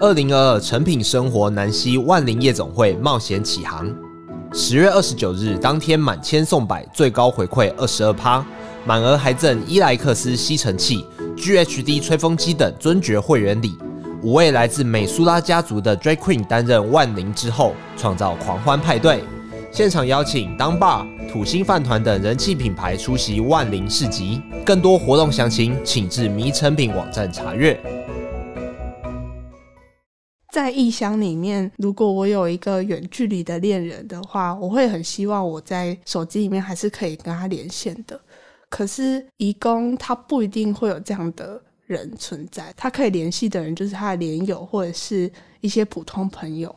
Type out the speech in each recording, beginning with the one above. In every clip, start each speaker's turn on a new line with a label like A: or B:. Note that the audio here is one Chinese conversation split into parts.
A: 二零二二成品生活南西万林夜总会冒险启航，十月二十九日当天满千送百，最高回馈二十二趴，满额还赠伊莱克斯吸尘器、GHD 吹风机等尊爵会员礼。五位来自美苏拉家族的 Drag Queen 担任万灵之后，创造狂欢派对。现场邀请当爸、土星饭团等人气品牌出席万灵市集。更多活动详情，请至迷成品网站查阅。
B: 在异乡里面，如果我有一个远距离的恋人的话，我会很希望我在手机里面还是可以跟他连线的。可是移工他不一定会有这样的人存在，他可以联系的人就是他的连友或者是一些普通朋友。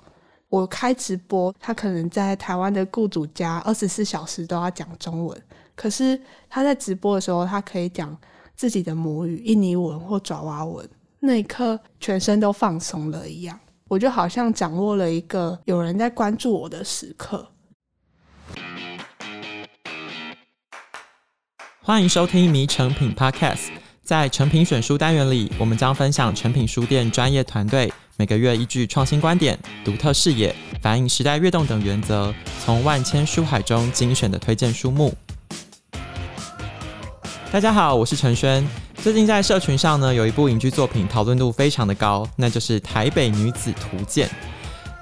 B: 我开直播，他可能在台湾的雇主家二十四小时都要讲中文，可是他在直播的时候，他可以讲自己的母语印尼文或爪哇文，那一刻全身都放松了一样。我就好像掌握了一个有人在关注我的时刻。
C: 欢迎收听《迷成品 Podcast》。在成品选书单元里，我们将分享成品书店专业团队每个月依据创新观点、独特视野、反映时代跃动等原则，从万千书海中精选的推荐书目。大家好，我是陈轩。最近在社群上呢，有一部影剧作品讨论度非常的高，那就是《台北女子图鉴》。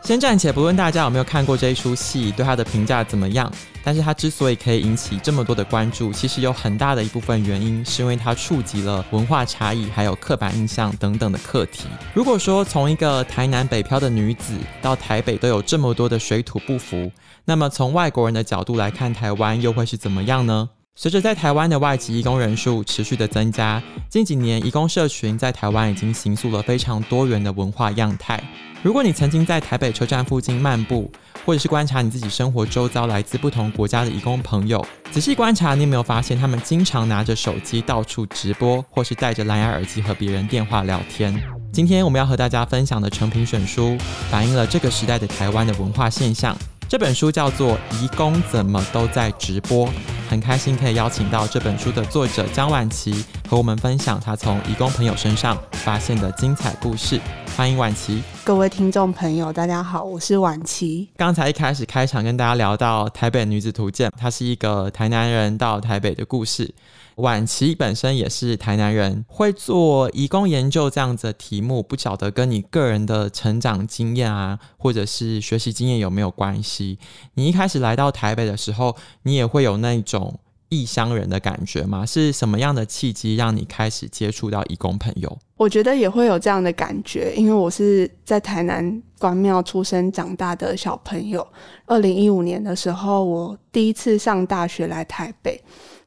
C: 先暂且不论大家有没有看过这一出戏，对它的评价怎么样，但是它之所以可以引起这么多的关注，其实有很大的一部分原因是因为它触及了文化差异、还有刻板印象等等的课题。如果说从一个台南北漂的女子到台北都有这么多的水土不服，那么从外国人的角度来看台湾又会是怎么样呢？随着在台湾的外籍移工人数持续的增加，近几年移工社群在台湾已经形塑了非常多元的文化样态。如果你曾经在台北车站附近漫步，或者是观察你自己生活周遭来自不同国家的移工朋友，仔细观察，你有没有发现他们经常拿着手机到处直播，或是戴着蓝牙耳机和别人电话聊天？今天我们要和大家分享的成品选书，反映了这个时代的台湾的文化现象。这本书叫做《移工怎么都在直播》，很开心可以邀请到这本书的作者江婉琪和我们分享他从义工朋友身上发现的精彩故事。欢迎婉琪。
B: 各位听众朋友，大家好，我是婉琪。
C: 刚才一开始开场跟大家聊到《台北女子图鉴》，它是一个台南人到台北的故事。婉琪本身也是台南人，会做移工研究这样子的题目，不晓得跟你个人的成长经验啊，或者是学习经验有没有关系？你一开始来到台北的时候，你也会有那种异乡人的感觉吗？是什么样的契机让你开始接触到义工朋友？
B: 我觉得也会有这样的感觉，因为我是在台南关庙出生长大的小朋友。二零一五年的时候，我第一次上大学来台北。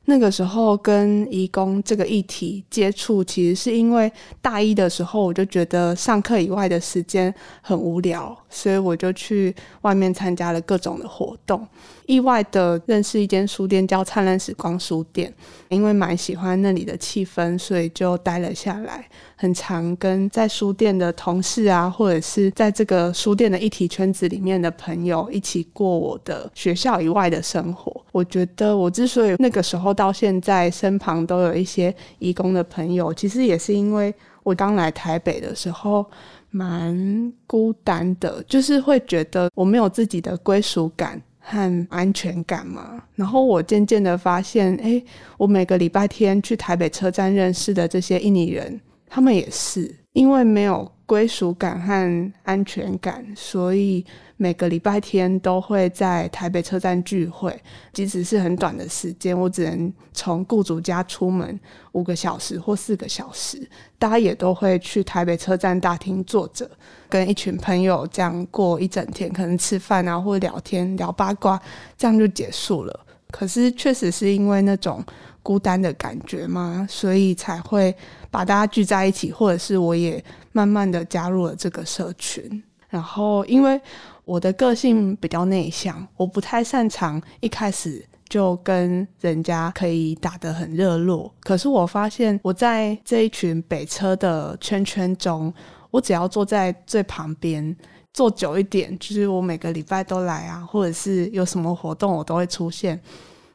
B: 那个时候跟移工这个议题接触，其实是因为大一的时候我就觉得上课以外的时间很无聊，所以我就去外面参加了各种的活动。意外的认识一间书店叫灿烂时光书店，因为蛮喜欢那里的气氛，所以就待了下来。很常跟在书店的同事啊，或者是在这个书店的议题圈子里面的朋友一起过我的学校以外的生活。我觉得我之所以那个时候到现在身旁都有一些义工的朋友，其实也是因为我刚来台北的时候蛮孤单的，就是会觉得我没有自己的归属感和安全感嘛。然后我渐渐的发现，哎，我每个礼拜天去台北车站认识的这些印尼人。他们也是因为没有归属感和安全感，所以每个礼拜天都会在台北车站聚会。即使是很短的时间，我只能从雇主家出门五个小时或四个小时，大家也都会去台北车站大厅坐着，跟一群朋友这样过一整天，可能吃饭啊，或者聊天聊八卦，这样就结束了。可是确实是因为那种。孤单的感觉嘛？所以才会把大家聚在一起，或者是我也慢慢的加入了这个社群。然后，因为我的个性比较内向，我不太擅长一开始就跟人家可以打得很热络。可是我发现我在这一群北车的圈圈中，我只要坐在最旁边，坐久一点，就是我每个礼拜都来啊，或者是有什么活动我都会出现。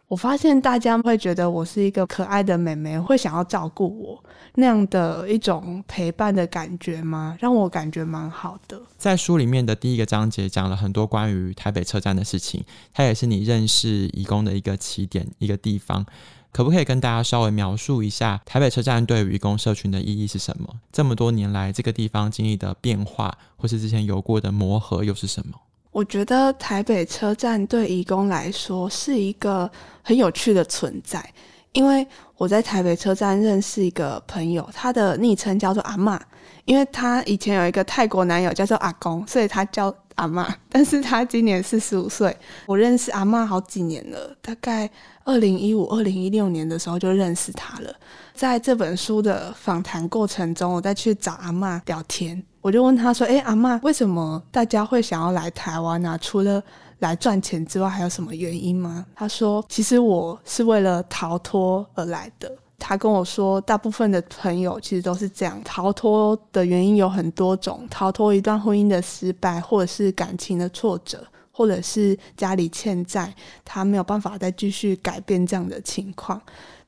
B: 我发现大家会觉得我是一个可爱的妹妹，会想要照顾我那样的一种陪伴的感觉吗？让我感觉蛮好的。
C: 在书里面的第一个章节讲了很多关于台北车站的事情，它也是你认识移工的一个起点，一个地方。可不可以跟大家稍微描述一下台北车站对于移工社群的意义是什么？这么多年来，这个地方经历的变化，或是之前有过的磨合又是什么？
B: 我觉得台北车站对移工来说是一个很有趣的存在，因为我在台北车站认识一个朋友，他的昵称叫做阿嬷，因为他以前有一个泰国男友叫做阿公，所以他叫阿嬷。但是他今年四十五岁，我认识阿嬷好几年了，大概二零一五、二零一六年的时候就认识他了。在这本书的访谈过程中，我再去找阿嬷聊天。我就问他说：“诶，阿嬷，为什么大家会想要来台湾呢？除了来赚钱之外，还有什么原因吗？”他说：“其实我是为了逃脱而来的。”他跟我说，大部分的朋友其实都是这样，逃脱的原因有很多种：逃脱一段婚姻的失败，或者是感情的挫折，或者是家里欠债，他没有办法再继续改变这样的情况，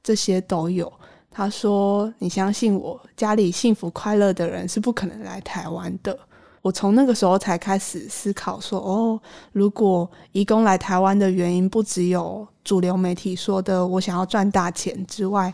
B: 这些都有。他说：“你相信我，家里幸福快乐的人是不可能来台湾的。”我从那个时候才开始思考说：“哦，如果移工来台湾的原因不只有主流媒体说的我想要赚大钱之外，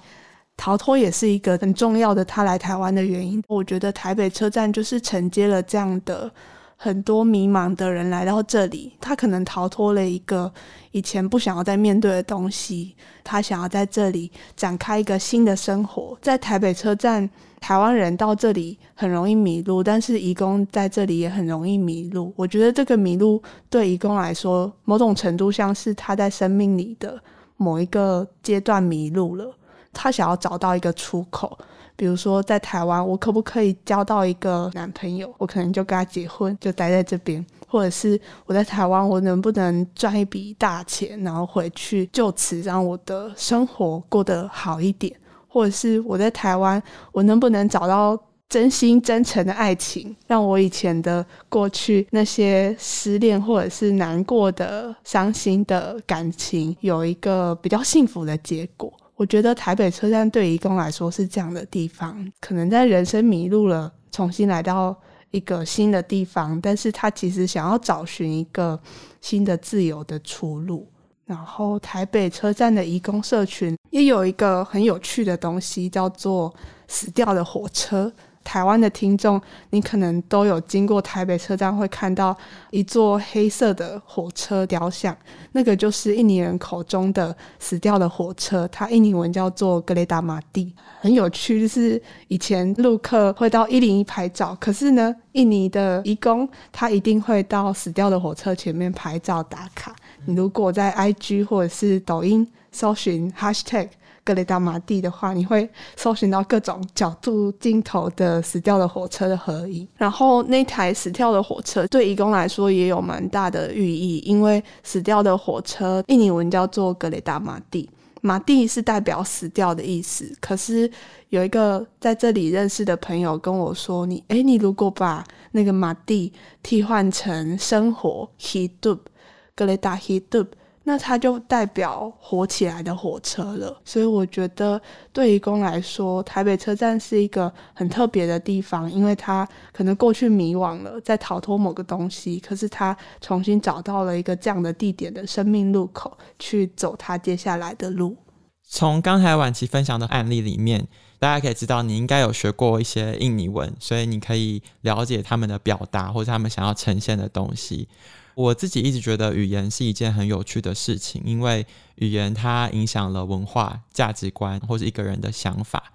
B: 逃脱也是一个很重要的他来台湾的原因。”我觉得台北车站就是承接了这样的。很多迷茫的人来到这里，他可能逃脱了一个以前不想要再面对的东西，他想要在这里展开一个新的生活。在台北车站，台湾人到这里很容易迷路，但是移工在这里也很容易迷路。我觉得这个迷路对移工来说，某种程度像是他在生命里的某一个阶段迷路了，他想要找到一个出口。比如说，在台湾，我可不可以交到一个男朋友？我可能就跟他结婚，就待在这边；或者是我在台湾，我能不能赚一笔大钱，然后回去，就此让我的生活过得好一点？或者是我在台湾，我能不能找到真心真诚的爱情，让我以前的过去那些失恋或者是难过的、伤心的感情，有一个比较幸福的结果？我觉得台北车站对移工来说是这样的地方，可能在人生迷路了，重新来到一个新的地方，但是他其实想要找寻一个新的自由的出路。然后台北车站的移工社群也有一个很有趣的东西，叫做死掉的火车。台湾的听众，你可能都有经过台北车站，会看到一座黑色的火车雕像，那个就是印尼人口中的死掉的火车，它印尼文叫做格雷达马蒂。很有趣，就是以前陆客会到一零一拍照，可是呢，印尼的移工他一定会到死掉的火车前面拍照打卡。你如果在 IG 或者是抖音搜寻 Hashtag。格雷达马蒂的话，你会搜寻到各种角度、镜头的死掉的火车的合影。然后那台死掉的火车对移工来说也有蛮大的寓意，因为死掉的火车印尼文叫做格雷达马蒂，马蒂是代表死掉的意思。可是有一个在这里认识的朋友跟我说：“你诶，你如果把那个马蒂替换成生活，hidup，格雷达 hidup。”那它就代表火起来的火车了，所以我觉得对于工来说，台北车站是一个很特别的地方，因为它可能过去迷惘了，在逃脱某个东西，可是他重新找到了一个这样的地点的生命路口，去走他接下来的路。
C: 从刚才婉琪分享的案例里面，大家可以知道你应该有学过一些印尼文，所以你可以了解他们的表达或者他们想要呈现的东西。我自己一直觉得语言是一件很有趣的事情，因为语言它影响了文化、价值观或是一个人的想法。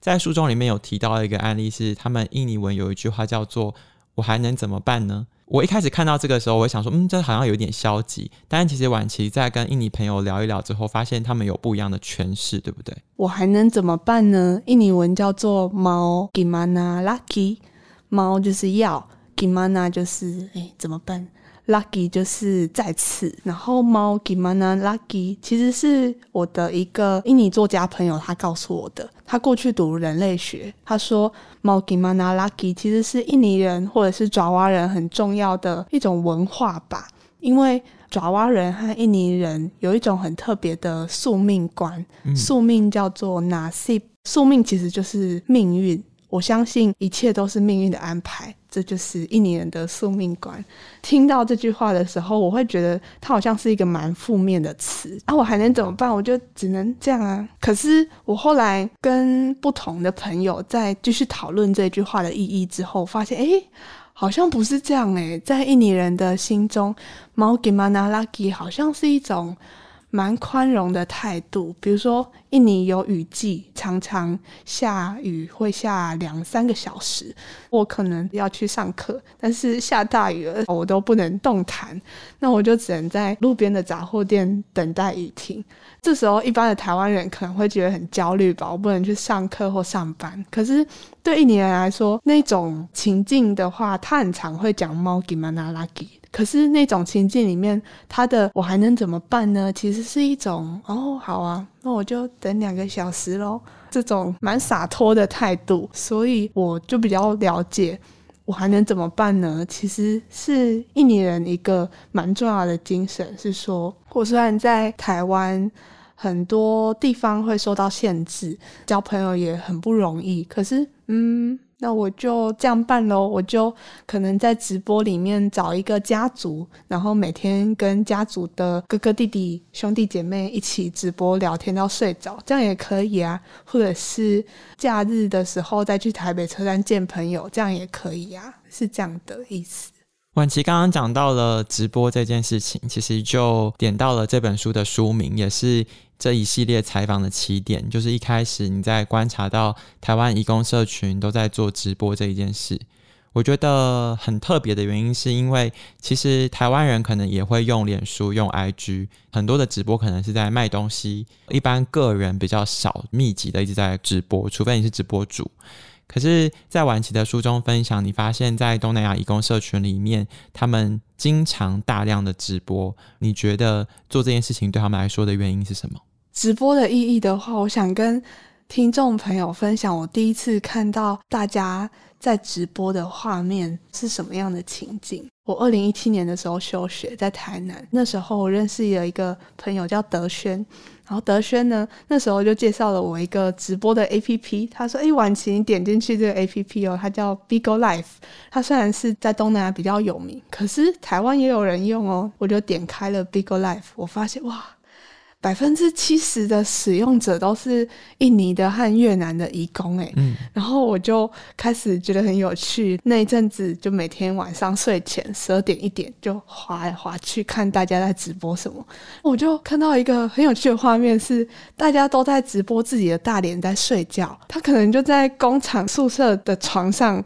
C: 在书中里面有提到一个案例，是他们印尼文有一句话叫做“我还能怎么办呢？”我一开始看到这个时候，我想说，嗯，这好像有点消极。但其实晚琪在跟印尼朋友聊一聊之后，发现他们有不一样的诠释，对不对？
B: 我还能怎么办呢？印尼文叫做猫 gimana lucky”，猫就是要，gimana 就是哎怎么办？Lucky 就是再次，然后猫 Gimana Lucky 其实是我的一个印尼作家朋友，他告诉我的。他过去读人类学，他说猫 Gimana Lucky 其实是印尼人或者是爪哇人很重要的一种文化吧。因为爪哇人和印尼人有一种很特别的宿命观，嗯、宿命叫做 Nasib，宿命其实就是命运。我相信一切都是命运的安排，这就是印尼人的宿命观。听到这句话的时候，我会觉得它好像是一个蛮负面的词啊，我还能怎么办？我就只能这样啊。可是我后来跟不同的朋友在继续讨论这句话的意义之后，发现诶，好像不是这样诶，在印尼人的心中，Mau gimana lagi 好像是一种。蛮宽容的态度，比如说印尼有雨季，常常下雨会下两三个小时。我可能要去上课，但是下大雨了，我都不能动弹，那我就只能在路边的杂货店等待雨停。这时候，一般的台湾人可能会觉得很焦虑吧，我不能去上课或上班。可是对印尼人来说，那种情境的话，他很常会讲 “Mau gimana lagi”。可是那种情境里面，他的我还能怎么办呢？其实是一种哦，好啊，那我就等两个小时喽，这种蛮洒脱的态度，所以我就比较了解我还能怎么办呢？其实是印尼人一个蛮重要的精神，是说我虽然在台湾很多地方会受到限制，交朋友也很不容易，可是嗯。那我就这样办喽，我就可能在直播里面找一个家族，然后每天跟家族的哥哥弟弟、兄弟姐妹一起直播聊天到睡着，这样也可以啊。或者是假日的时候再去台北车站见朋友，这样也可以啊，是这样的意思。
C: 婉琪刚刚讲到了直播这件事情，其实就点到了这本书的书名，也是这一系列采访的起点。就是一开始你在观察到台湾移工社群都在做直播这一件事，我觉得很特别的原因，是因为其实台湾人可能也会用脸书、用 IG，很多的直播可能是在卖东西，一般个人比较少密集的一直在直播，除非你是直播主。可是，在晚期的书中分享，你发现，在东南亚移工社群里面，他们经常大量的直播。你觉得做这件事情对他们来说的原因是什么？
B: 直播的意义的话，我想跟听众朋友分享，我第一次看到大家在直播的画面是什么样的情景。我二零一七年的时候休学在台南，那时候我认识了一个朋友叫德轩。然后德轩呢，那时候就介绍了我一个直播的 APP。他说：“哎，婉琪，你点进去这个 APP 哦，它叫 Bigo Life，。它虽然是在东南亚比较有名，可是台湾也有人用哦。我就点开了 Bigo Life，我发现哇。”百分之七十的使用者都是印尼的和越南的移工，哎，嗯，然后我就开始觉得很有趣。那一阵子就每天晚上睡前十二点一点就划来划去看大家在直播什么，我就看到一个很有趣的画面，是大家都在直播自己的大脸在睡觉，他可能就在工厂宿舍的床上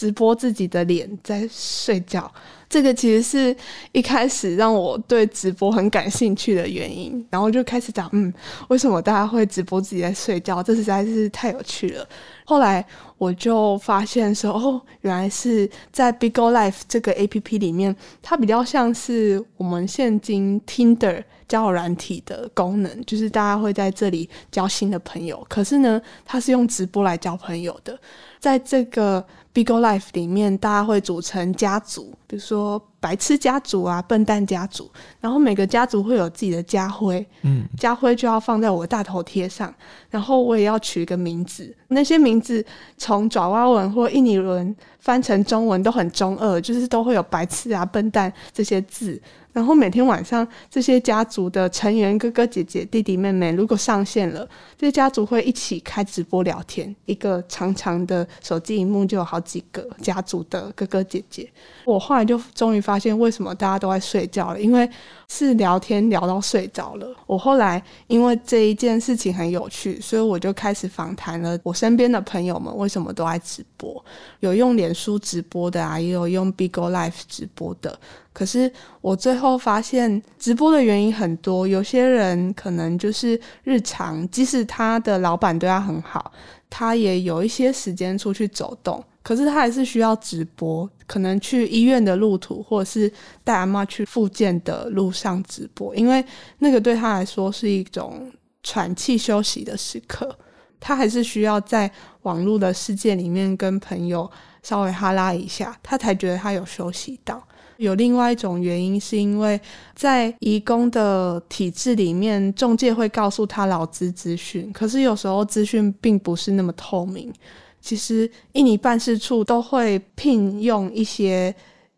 B: 直播自己的脸在睡觉。这个其实是一开始让我对直播很感兴趣的原因，然后就开始讲，嗯，为什么大家会直播自己在睡觉？这实在是太有趣了。后来我就发现说，哦，原来是在 Bigo Life 这个 APP 里面，它比较像是我们现今 Tinder 交友软体的功能，就是大家会在这里交新的朋友。可是呢，它是用直播来交朋友的，在这个。Bigolife 里面，大家会组成家族，比如说白痴家族啊、笨蛋家族，然后每个家族会有自己的家徽，嗯，家徽就要放在我的大头贴上，然后我也要取一个名字，那些名字从爪哇文或印尼文翻成中文都很中二，就是都会有白痴啊、笨蛋这些字。然后每天晚上，这些家族的成员哥哥姐姐、弟弟妹妹如果上线了，这些家族会一起开直播聊天。一个长长的手机荧幕就有好几个家族的哥哥姐姐。我后来就终于发发现，为什么大家都在睡觉了，因为是聊天聊到睡着了。我后来因为这一件事情很有趣，所以我就开始访谈了我身边的朋友们，为什么都爱直播？有用脸书直播的啊，也有用 Bigo Live 直播的。可是我最后发现，直播的原因很多。有些人可能就是日常，即使他的老板对他很好，他也有一些时间出去走动，可是他还是需要直播。可能去医院的路途，或者是带阿妈去复健的路上直播，因为那个对他来说是一种喘气休息的时刻。他还是需要在网络的世界里面跟朋友稍微哈拉一下，他才觉得他有休息到。有另外一种原因，是因为在移工的体制里面，中介会告诉他劳资资讯，可是有时候资讯并不是那么透明。其实印尼办事处都会聘用一些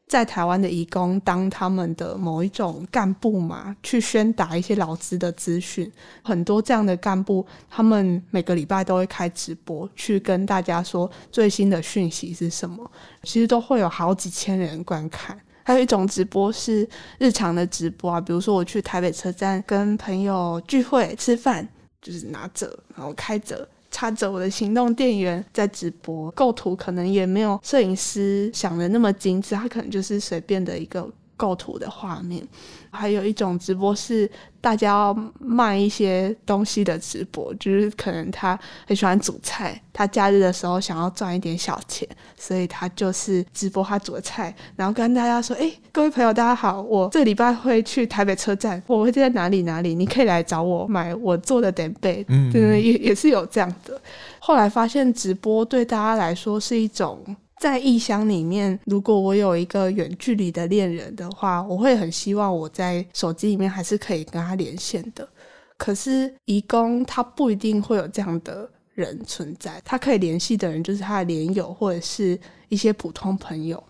B: 在台湾的义工当他们的某一种干部嘛，去宣达一些劳资的资讯。很多这样的干部，他们每个礼拜都会开直播，去跟大家说最新的讯息是什么。其实都会有好几千人观看。还有一种直播是日常的直播啊，比如说我去台北车站跟朋友聚会吃饭，就是拿着然后开着插着我的行动电源在直播，构图可能也没有摄影师想的那么精致，它可能就是随便的一个构图的画面。还有一种直播是大家要卖一些东西的直播，就是可能他很喜欢煮菜，他假日的时候想要赚一点小钱，所以他就是直播他煮的菜，然后跟大家说：“哎，各位朋友，大家好，我这个礼拜会去台北车站，我会在哪里哪里，你可以来找我买我做的点贝。”嗯，对，也也是有这样的。后来发现直播对大家来说是一种。在异乡里面，如果我有一个远距离的恋人的话，我会很希望我在手机里面还是可以跟他连线的。可是移工他不一定会有这样的人存在，他可以联系的人就是他的连友或者是一些普通朋友。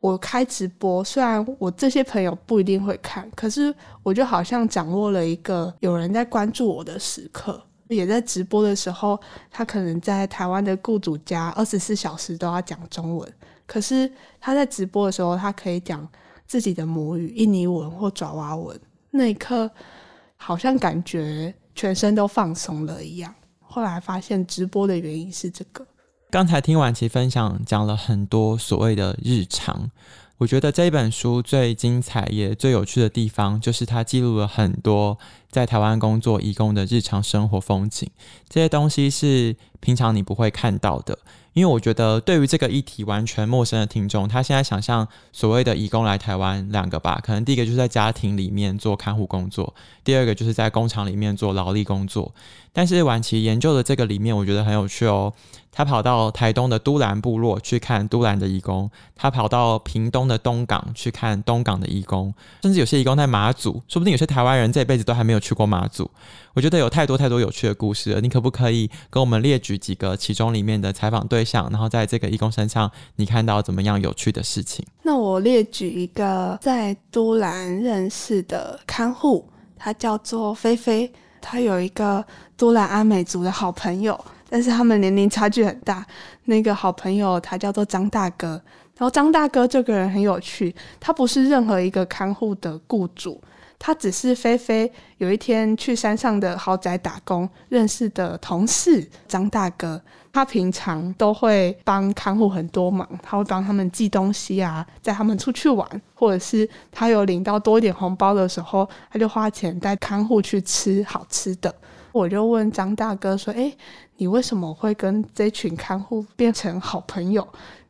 B: 我开直播，虽然我这些朋友不一定会看，可是我就好像掌握了一个有人在关注我的时刻。也在直播的时候，他可能在台湾的雇主家二十四小时都要讲中文。可是他在直播的时候，他可以讲自己的母语印尼文或爪哇文。那一刻，好像感觉全身都放松了一样。后来发现直播的原因是这个。
C: 刚才听婉琪分享，讲了很多所谓的日常。我觉得这一本书最精彩也最有趣的地方，就是它记录了很多在台湾工作移工的日常生活风景。这些东西是平常你不会看到的。因为我觉得，对于这个议题完全陌生的听众，他现在想象所谓的移工来台湾两个吧，可能第一个就是在家庭里面做看护工作，第二个就是在工厂里面做劳力工作。但是晚期研究的这个里面，我觉得很有趣哦。他跑到台东的都兰部落去看都兰的义工，他跑到屏东的东港去看东港的义工，甚至有些义工在马祖，说不定有些台湾人这辈子都还没有去过马祖。我觉得有太多太多有趣的故事了，你可不可以跟我们列举几个其中里面的采访对象，然后在这个义工身上你看到怎么样有趣的事情？
B: 那我列举一个在都兰认识的看护，他叫做菲菲，他有一个都兰阿美族的好朋友，但是他们年龄差距很大。那个好朋友他叫做张大哥，然后张大哥这个人很有趣，他不是任何一个看护的雇主。他只是菲菲有一天去山上的豪宅打工认识的同事张大哥，他平常都会帮看护很多忙，他会帮他们寄东西啊，带他们出去玩，或者是他有领到多一点红包的时候，他就花钱带看护去吃好吃的。我就问张大哥说：“诶，你为什么会跟这群看护变成好朋友？”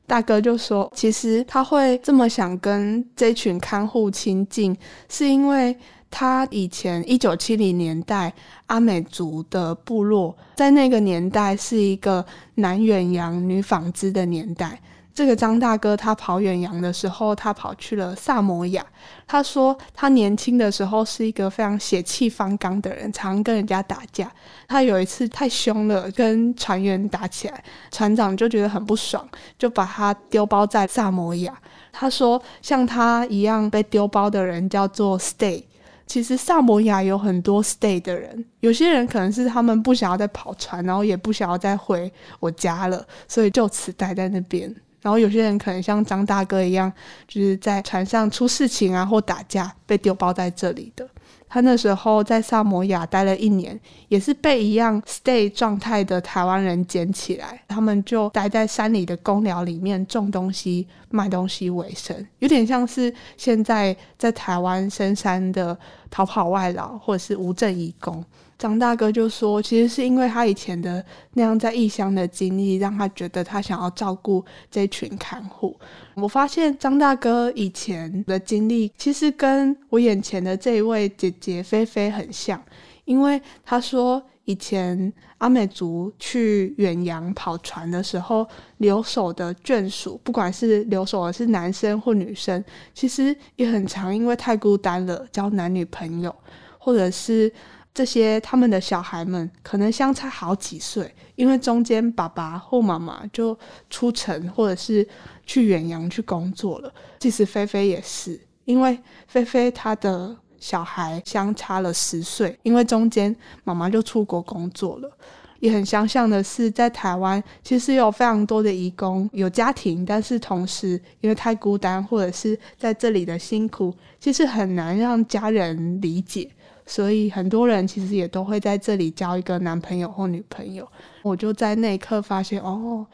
B: 大哥就说：“其实他会这么想跟这群看护亲近，是因为他以前一九七零年代阿美族的部落，在那个年代是一个男远洋女纺织的年代。”这个张大哥他跑远洋的时候，他跑去了萨摩亚。他说他年轻的时候是一个非常血气方刚的人，常跟人家打架。他有一次太凶了，跟船员打起来，船长就觉得很不爽，就把他丢包在萨摩亚。他说像他一样被丢包的人叫做 stay。其实萨摩亚有很多 stay 的人，有些人可能是他们不想要再跑船，然后也不想要再回我家了，所以就此待在那边。然后有些人可能像张大哥一样，就是在船上出事情啊，或打架被丢包在这里的。他那时候在萨摩亚待了一年，也是被一样 stay 状态的台湾人捡起来，他们就待在山里的公寮里面种东西、卖东西为生，有点像是现在在台湾深山的逃跑外劳或者是无证移工。张大哥就说，其实是因为他以前的那样在异乡的经历，让他觉得他想要照顾这群看护。我发现张大哥以前的经历，其实跟我眼前的这一位姐姐菲菲很像，因为他说以前阿美族去远洋跑船的时候，留守的眷属，不管是留守的是男生或女生，其实也很常，因为太孤单了，交男女朋友，或者是这些他们的小孩们可能相差好几岁，因为中间爸爸或妈妈就出城，或者是去远洋去工作了。其实菲菲也是，因为菲菲她的。小孩相差了十岁，因为中间妈妈就出国工作了。也很相像的是，在台湾其实有非常多的移工有家庭，但是同时因为太孤单，或者是在这里的辛苦，其实很难让家人理解。所以很多人其实也都会在这里交一个男朋友或女朋友。我就在那一刻发现，哦，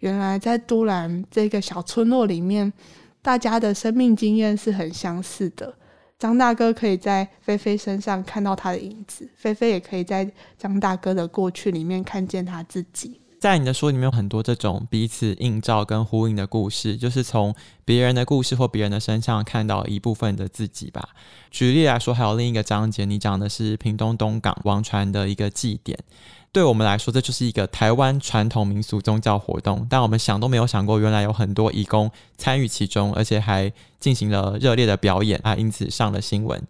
B: 原来在都兰这个小村落里面，大家的生命经验是很相似的。张大哥可以在菲菲身上看到他的影子，菲菲也可以在张大哥的过去里面看见他自己。
C: 在你的书里面有很多这种彼此映照跟呼应的故事，就是从别人的故事或别人的身上看到一部分的自己吧。举例来说，还有另一个章节，你讲的是屏东东港王船的一个祭典。对我们来说，这就是一个台湾传统民俗宗教活动，但我们想都没有想过，原来有很多义工参与其中，而且还进行了热烈的表演啊，因此上了新闻。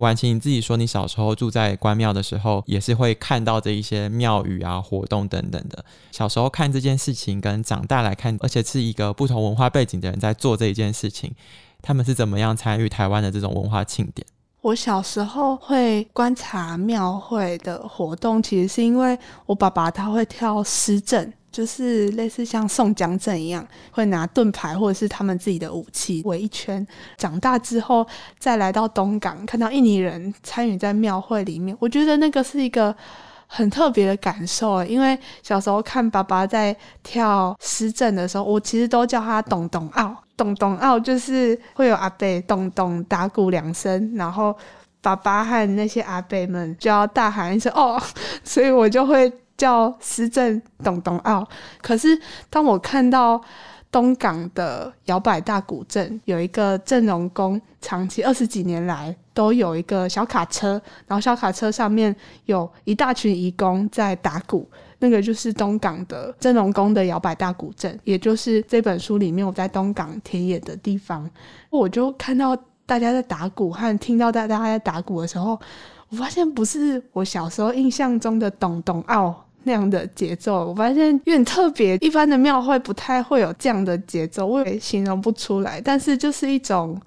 C: 婉晴，你自己说你小时候住在关庙的时候，也是会看到这一些庙宇啊、活动等等的。小时候看这件事情，跟长大来看，而且是一个不同文化背景的人在做这一件事情，他们是怎么样参与台湾的这种文化庆典？
B: 我小时候会观察庙会的活动，其实是因为我爸爸他会跳狮阵，就是类似像宋江阵一样，会拿盾牌或者是他们自己的武器围一圈。长大之后再来到东港，看到印尼人参与在庙会里面，我觉得那个是一个很特别的感受。因为小时候看爸爸在跳狮阵的时候，我其实都叫他董董奥。咚咚奥就是会有阿伯咚咚打鼓两声，然后爸爸和那些阿伯们就要大喊一声哦，所以我就会叫施政咚咚奥。可是当我看到东港的摇摆大鼓镇，有一个镇荣宫，长期二十几年来都有一个小卡车，然后小卡车上面有一大群移工在打鼓。那个就是东港的真龙宫的摇摆大古镇，也就是这本书里面我在东港田野的地方，我就看到大家在打鼓，和听到大家在打鼓的时候，我发现不是我小时候印象中的咚咚奥那样的节奏，我发现有点特别，一般的庙会不太会有这样的节奏，我也形容不出来，但是就是一种。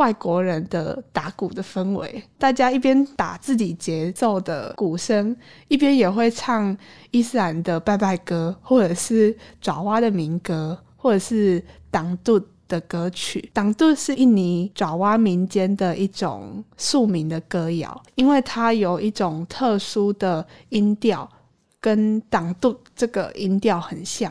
B: 外国人的打鼓的氛围，大家一边打自己节奏的鼓声，一边也会唱伊斯兰的拜拜歌，或者是爪哇的民歌，或者是党杜的歌曲。党杜是印尼爪哇民间的一种庶民的歌谣，因为它有一种特殊的音调。跟党杜这个音调很像，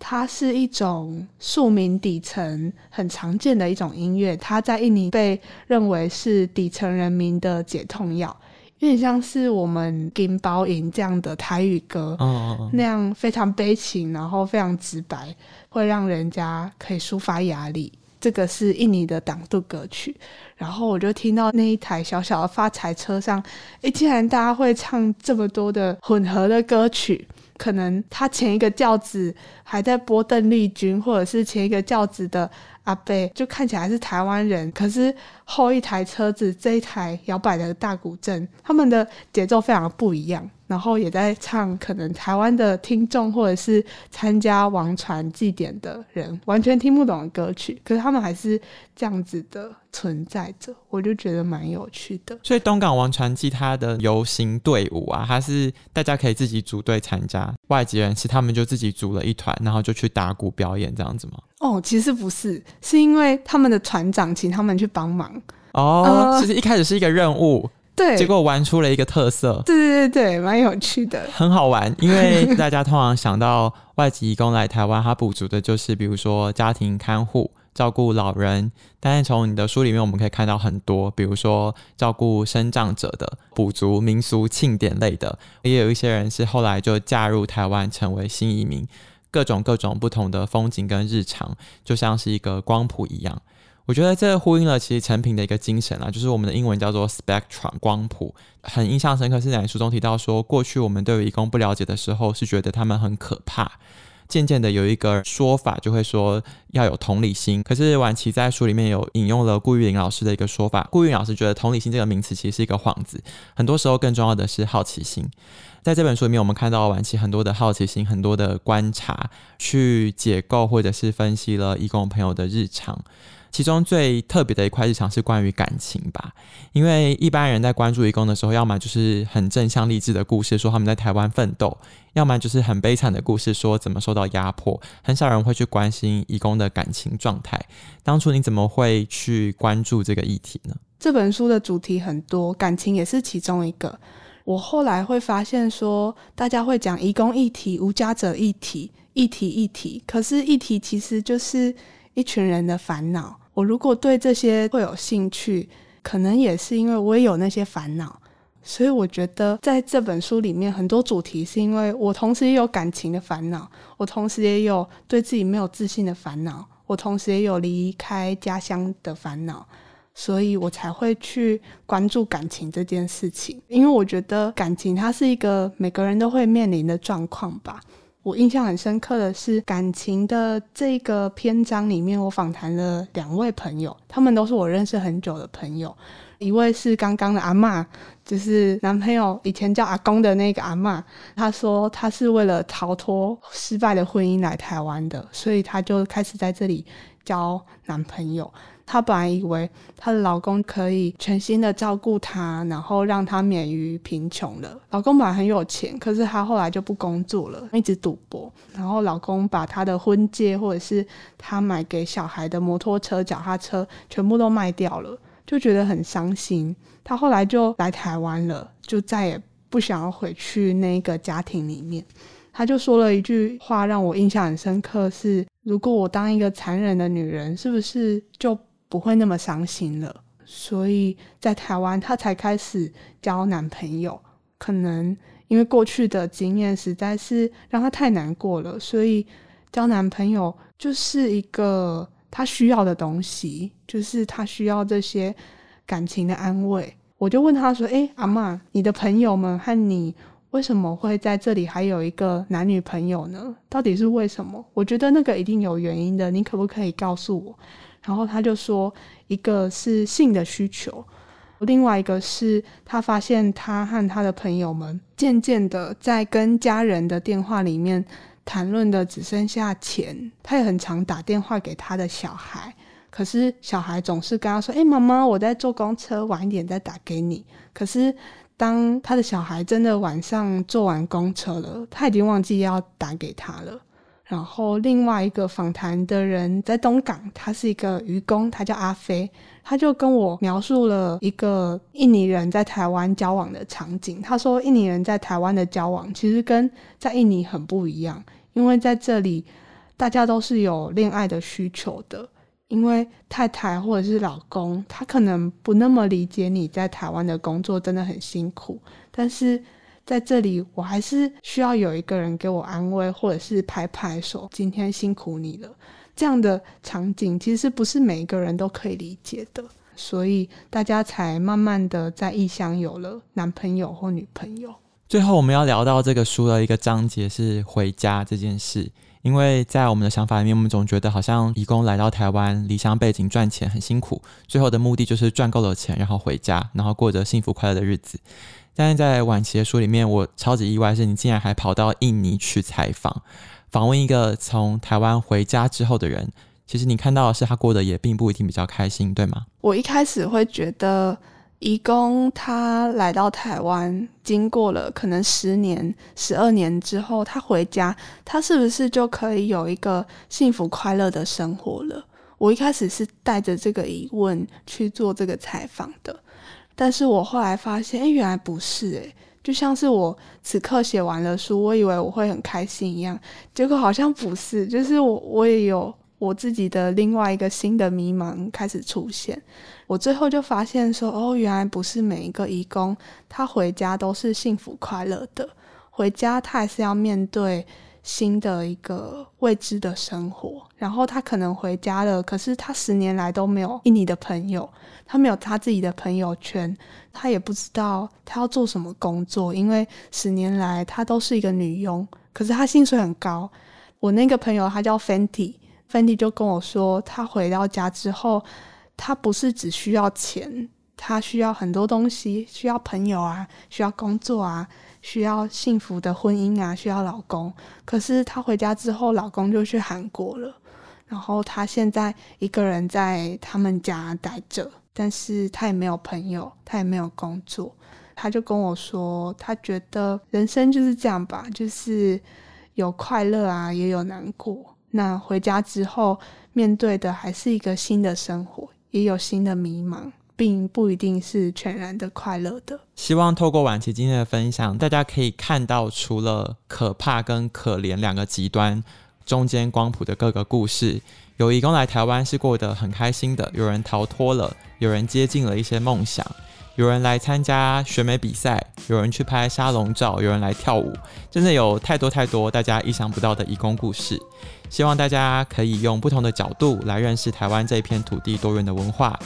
B: 它是一种庶民底层很常见的一种音乐，它在印尼被认为是底层人民的解痛药，有点像是我们金包银这样的台语歌，oh, oh, oh. 那样非常悲情，然后非常直白，会让人家可以抒发压力。这个是印尼的党度歌曲，然后我就听到那一台小小的发财车上，诶，竟然大家会唱这么多的混合的歌曲，可能他前一个教子还在播邓丽君，或者是前一个教子的阿伯就看起来是台湾人，可是后一台车子这一台摇摆的大鼓阵，他们的节奏非常不一样。然后也在唱，可能台湾的听众或者是参加王船祭典的人完全听不懂的歌曲，可是他们还是这样子的存在着，我就觉得蛮有趣的。
C: 所以东港王船祭它的游行队伍啊，它是大家可以自己组队参加，外籍人士他们就自己组了一团，然后就去打鼓表演这样子吗？
B: 哦，其实不是，是因为他们的船长请他们去帮忙。
C: 哦，呃、其实一开始是一个任务。
B: 对，
C: 结果玩出了一个特色。
B: 对对对对，蛮有趣的，
C: 很好玩。因为 大家通常想到外籍移工来台湾，他补足的就是比如说家庭看护、照顾老人。但是从你的书里面，我们可以看到很多，比如说照顾身障者的、补足民俗庆典类的，也有一些人是后来就嫁入台湾，成为新移民。各种各种不同的风景跟日常，就像是一个光谱一样。我觉得这呼应了其实成品的一个精神啊，就是我们的英文叫做 spectrum 光谱。很印象深刻是在书中提到说，过去我们对于移工不了解的时候，是觉得他们很可怕。渐渐的有一个说法，就会说要有同理心。可是晚期在书里面有引用了顾玉玲老师的一个说法，顾玉玲老师觉得同理心这个名词其实是一个幌子，很多时候更重要的是好奇心。在这本书里面，我们看到晚期很多的好奇心，很多的观察，去解构或者是分析了移工朋友的日常。其中最特别的一块日常是关于感情吧，因为一般人在关注义工的时候，要么就是很正向励志的故事，说他们在台湾奋斗；要么就是很悲惨的故事，说怎么受到压迫。很少人会去关心义工的感情状态。当初你怎么会去关注这个议题呢？
B: 这本书的主题很多，感情也是其中一个。我后来会发现说，大家会讲义工议题、无家者议题、议题议题，可是议题其实就是一群人的烦恼。我如果对这些会有兴趣，可能也是因为我也有那些烦恼，所以我觉得在这本书里面很多主题是因为我同时也有感情的烦恼，我同时也有对自己没有自信的烦恼，我同时也有离开家乡的烦恼，所以我才会去关注感情这件事情，因为我觉得感情它是一个每个人都会面临的状况吧。我印象很深刻的是感情的这个篇章里面，我访谈了两位朋友，他们都是我认识很久的朋友。一位是刚刚的阿嬷，就是男朋友以前叫阿公的那个阿嬷。她说她是为了逃脱失败的婚姻来台湾的，所以她就开始在这里交男朋友。她本来以为她的老公可以全心的照顾她，然后让她免于贫穷了。老公本来很有钱，可是她后来就不工作了，一直赌博。然后老公把她的婚戒或者是她买给小孩的摩托车、脚踏车全部都卖掉了，就觉得很伤心。她后来就来台湾了，就再也不想要回去那个家庭里面。她就说了一句话让我印象很深刻：是如果我当一个残忍的女人，是不是就不会那么伤心了，所以在台湾，她才开始交男朋友。可能因为过去的经验实在是让她太难过了，所以交男朋友就是一个她需要的东西，就是她需要这些感情的安慰。我就问她说：“诶，阿嬷，你的朋友们和你为什么会在这里还有一个男女朋友呢？到底是为什么？我觉得那个一定有原因的，你可不可以告诉我？”然后他就说，一个是性的需求，另外一个是他发现他和他的朋友们渐渐的在跟家人的电话里面谈论的只剩下钱。他也很常打电话给他的小孩，可是小孩总是跟他说：“诶，妈妈，我在坐公车，晚一点再打给你。”可是当他的小孩真的晚上坐完公车了，他已经忘记要打给他了。然后另外一个访谈的人在东港，他是一个渔工，他叫阿飞，他就跟我描述了一个印尼人在台湾交往的场景。他说，印尼人在台湾的交往其实跟在印尼很不一样，因为在这里大家都是有恋爱的需求的，因为太太或者是老公，他可能不那么理解你在台湾的工作真的很辛苦，但是。在这里，我还是需要有一个人给我安慰，或者是拍拍手，今天辛苦你了。这样的场景其实不是每一个人都可以理解的，所以大家才慢慢的在异乡有了男朋友或女朋友。
C: 最后，我们要聊到这个书的一个章节是回家这件事，因为在我们的想法里面，我们总觉得好像移工来到台湾，离乡背井赚钱很辛苦，最后的目的就是赚够了钱，然后回家，然后过着幸福快乐的日子。但是在晚期的书里面，我超级意外，是你竟然还跑到印尼去采访，访问一个从台湾回家之后的人。其实你看到的是他过得也并不一定比较开心，对吗？
B: 我一开始会觉得，移工他来到台湾，经过了可能十年、十二年之后，他回家，他是不是就可以有一个幸福快乐的生活了？我一开始是带着这个疑问去做这个采访的。但是我后来发现，哎，原来不是，哎，就像是我此刻写完了书，我以为我会很开心一样，结果好像不是，就是我我也有我自己的另外一个新的迷茫开始出现。我最后就发现说，哦，原来不是每一个义工他回家都是幸福快乐的，回家他还是要面对新的一个未知的生活。然后他可能回家了，可是他十年来都没有印尼的朋友，他没有他自己的朋友圈，他也不知道他要做什么工作，因为十年来他都是一个女佣，可是他薪水很高。我那个朋友他叫 Fenty，Fenty 就跟我说，他回到家之后，他不是只需要钱。她需要很多东西，需要朋友啊，需要工作啊，需要幸福的婚姻啊，需要老公。可是她回家之后，老公就去韩国了，然后她现在一个人在他们家待着，但是她也没有朋友，她也没有工作。她就跟我说，她觉得人生就是这样吧，就是有快乐啊，也有难过。那回家之后，面对的还是一个新的生活，也有新的迷茫。并不一定是全然的快乐的。
C: 希望透过婉琪今天的分享，大家可以看到，除了可怕跟可怜两个极端，中间光谱的各个故事。有移工来台湾是过得很开心的，有人逃脱了，有人接近了一些梦想，有人来参加选美比赛，有人去拍沙龙照，有人来跳舞，真的有太多太多大家意想不到的移工故事。希望大家可以用不同的角度来认识台湾这片土地多元的文化。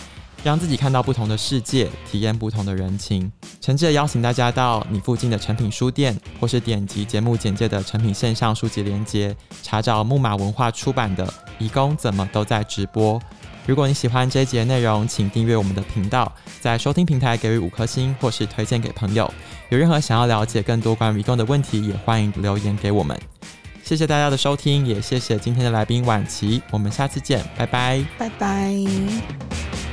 C: 让自己看到不同的世界，体验不同的人情。诚挚的邀请大家到你附近的诚品书店，或是点击节目简介的诚品线上书籍链接，查找木马文化出版的《移工怎么都在直播》。如果你喜欢这一集的内容，请订阅我们的频道，在收听平台给予五颗星，或是推荐给朋友。有任何想要了解更多关于移动的问题，也欢迎留言给我们。谢谢大家的收听，也谢谢今天的来宾婉琪。我们下次见，拜拜，
B: 拜拜。